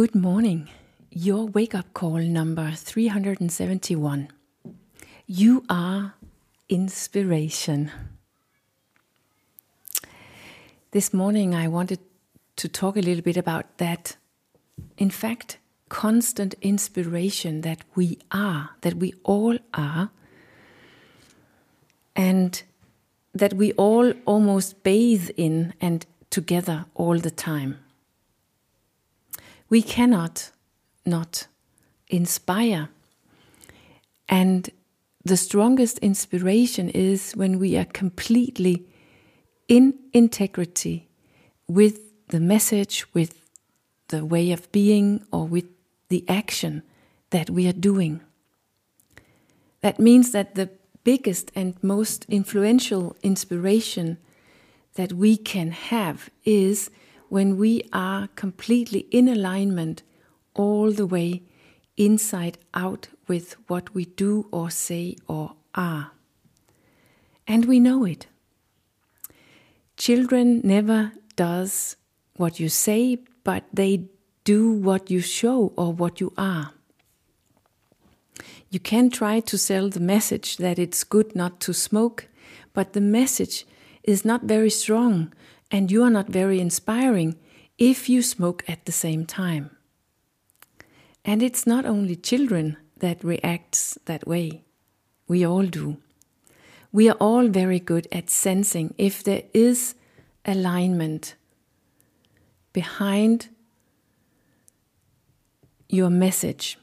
Good morning. Your wake up call number 371. You are inspiration. This morning I wanted to talk a little bit about that. In fact, constant inspiration that we are, that we all are, and that we all almost bathe in and together all the time. We cannot not inspire. And the strongest inspiration is when we are completely in integrity with the message, with the way of being, or with the action that we are doing. That means that the biggest and most influential inspiration that we can have is when we are completely in alignment all the way inside out with what we do or say or are. And we know it. Children never does what you say, but they do what you show or what you are. You can try to sell the message that it's good not to smoke, but the message is not very strong and you are not very inspiring if you smoke at the same time. And it's not only children that reacts that way. We all do. We are all very good at sensing if there is alignment behind your message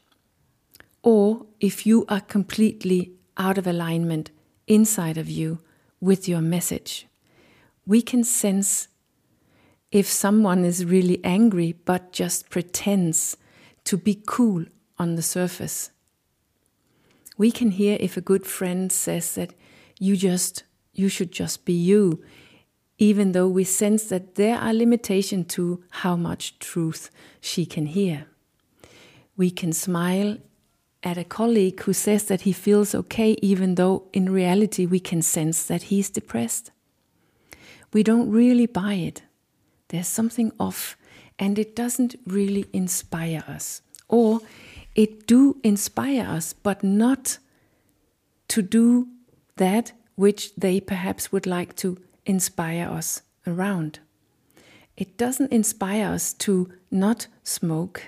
or if you are completely out of alignment inside of you with your message we can sense if someone is really angry but just pretends to be cool on the surface. We can hear if a good friend says that you just you should just be you even though we sense that there are limitations to how much truth she can hear. We can smile at a colleague who says that he feels okay, even though in reality we can sense that he's depressed we don't really buy it. There's something off, and it doesn't really inspire us. Or it do inspire us, but not to do that which they perhaps would like to inspire us around. It doesn't inspire us to not smoke,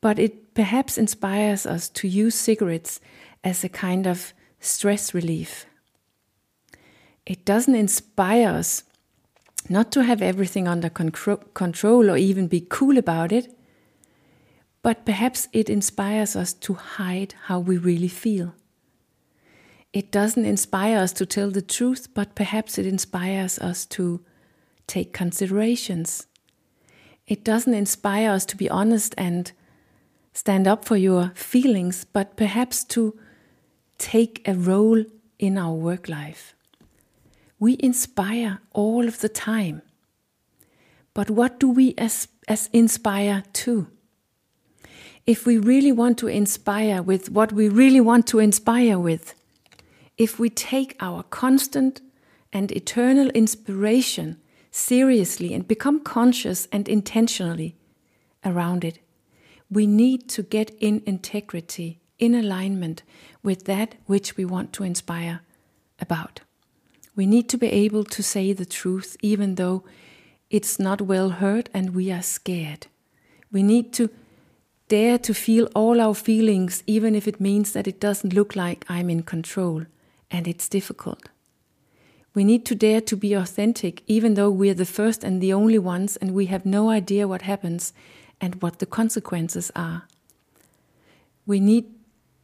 but it perhaps inspires us to use cigarettes as a kind of stress relief it doesn't inspire us not to have everything under control or even be cool about it, but perhaps it inspires us to hide how we really feel. It doesn't inspire us to tell the truth, but perhaps it inspires us to take considerations. It doesn't inspire us to be honest and stand up for your feelings, but perhaps to take a role in our work life we inspire all of the time. But what do we as, as inspire to? If we really want to inspire with what we really want to inspire with, if we take our constant and eternal inspiration seriously and become conscious and intentionally around it, we need to get in integrity, in alignment with that which we want to inspire about. We need to be able to say the truth even though it's not well heard and we are scared. We need to dare to feel all our feelings, even if it means that it doesn't look like I'm in control and it's difficult. We need to dare to be authentic, even though we're the first and the only ones and we have no idea what happens and what the consequences are. We need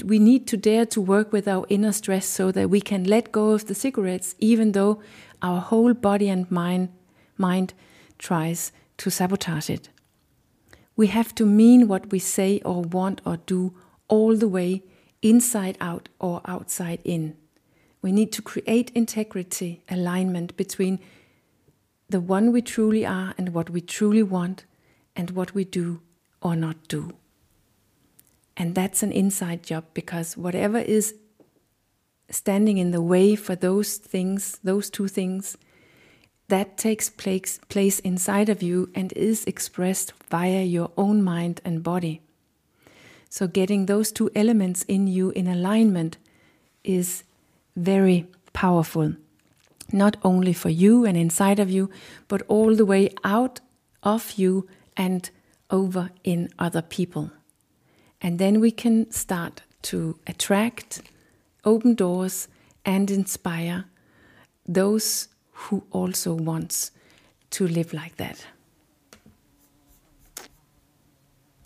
we need to dare to work with our inner stress so that we can let go of the cigarettes, even though our whole body and mind, mind tries to sabotage it. We have to mean what we say or want or do all the way, inside out or outside in. We need to create integrity, alignment between the one we truly are and what we truly want and what we do or not do. And that's an inside job because whatever is standing in the way for those things, those two things, that takes place, place inside of you and is expressed via your own mind and body. So, getting those two elements in you in alignment is very powerful, not only for you and inside of you, but all the way out of you and over in other people. And then we can start to attract, open doors, and inspire those who also wants to live like that.